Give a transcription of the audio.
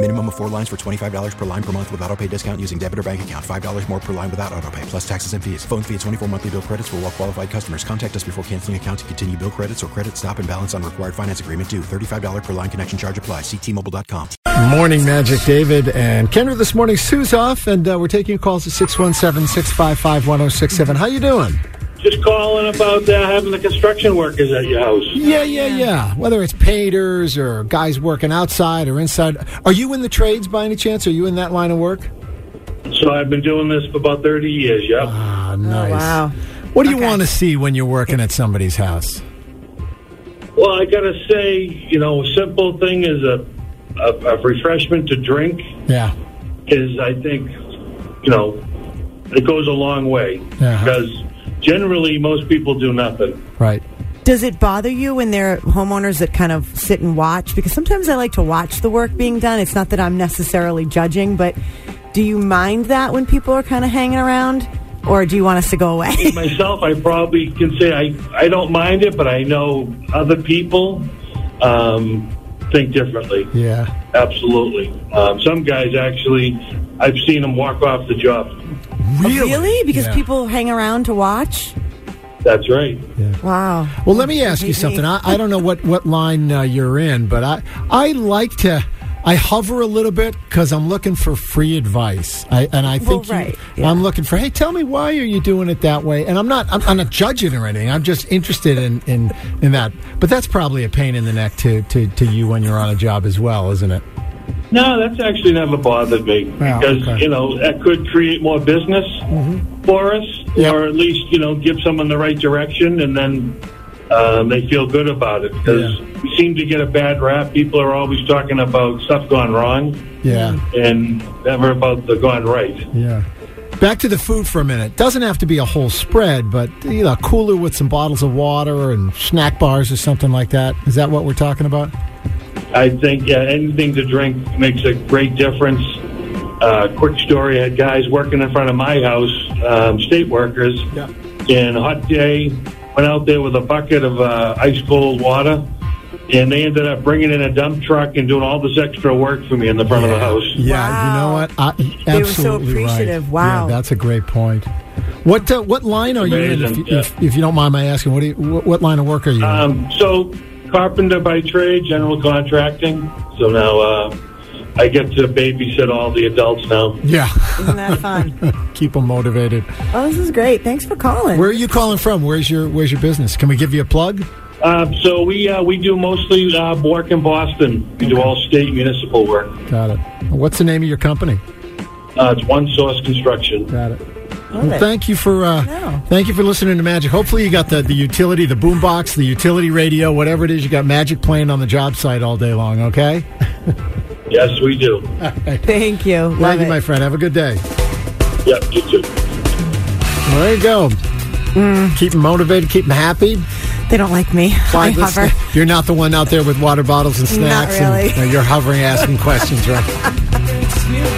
Minimum of four lines for $25 per line per month with auto pay discount using debit or bank account. $5 more per line without auto pay, plus taxes and fees. Phone fee at 24 monthly bill credits for all well qualified customers. Contact us before canceling account to continue bill credits or credit stop and balance on required finance agreement due. $35 per line connection charge apply. Ctmobile.com. Morning Magic, David and Kendra. This morning, Sue's off, and uh, we're taking calls at 617-655-1067. How you doing? Just calling about uh, having the construction workers at your house. Yeah, yeah, yeah. Whether it's painters or guys working outside or inside. Are you in the trades by any chance? Are you in that line of work? So I've been doing this for about 30 years, yep. Ah, nice. wow. What do you Okay. want to see when you're working at somebody's house? Well, I got to say, you know, a simple thing is a, a, a refreshment to drink Yeah. is, I think, you know, it goes a long way. Uh-huh. Because generally, most people do nothing. Right. Does it bother you when there are homeowners that kind of sit and watch? Because sometimes I like to watch the work being done. It's not that I'm necessarily judging, but do you mind that when people are kind of hanging around? Or do you want us to go away? Myself, I probably can say I, I don't mind it, but I know other people um, think differently. Yeah. Absolutely. Um, some guys actually, I've seen them walk off the job. Really? Because Yeah. people hang around to watch? That's right. Wow. Well, let me ask you something. I, I don't know what, what line uh, you're in, but I, I like to. I hover a little bit because I'm looking for free advice, I, and I think Well, you- yeah. I'm looking for. Hey, tell me why are you doing it that way? And I'm not. I'm, I'm not judging or anything. I'm just interested in, in in that. But that's probably a pain in the neck to, to, to you when you're on a job as well, isn't it? No, that's actually never bothered me Yeah, because okay. you know that could create more business for us, Yep. or at least you know give someone the right direction, and then um, they feel good about it. Because Yeah. we seem to get a bad rap. People are always talking about stuff gone wrong, Yeah. and never about the gone right. Yeah. Back to the food for a minute. Doesn't have to be a whole spread, but you know, a cooler with some bottles of water and snack bars or something like that. Is that what we're talking about? I think yeah, anything to drink makes a great difference. Uh, quick story: I had guys working in front of my house, um, state workers, Yeah. and a hot day. Went out there with a bucket of uh, ice cold water, and they ended up bringing in a dump truck and doing all this extra work for me in the front of the house. Yeah, you know what? I, They were so absolutely right. appreciative. Wow. Yeah, that's a great point. What uh, what line are you in? If, Amazing, you- if, if you don't mind my asking, what do you, what, what line of work are you in? Um, so, carpenter by trade, general contracting. So now uh, I get to babysit all the adults now. Yeah, Isn't that fun? keep them motivated. oh, this is great. Thanks for calling. Where are you calling from? Where's your Where's your business? Can we give you a plug? Uh, so we uh, we do mostly uh, work in Boston. We do all state municipal work. Got it. What's the name of your company? Uh, it's One Source Construction. Got it. Love Well, thank you for uh, No. thank you for listening to Magic. Hopefully, you got the, the utility, the boombox, the utility radio, whatever it is. You got Magic playing on the job site all day long. Okay. Yes, we do. Thank you. Love Thank you, my friend. Have a good day. Yep, you too. Well, there you go. Keep them motivated. Keep them happy. They don't like me. I Fine, listen, hover. You're not the one out there with water bottles and Not snacks. really. And, uh, you're hovering, asking questions, right?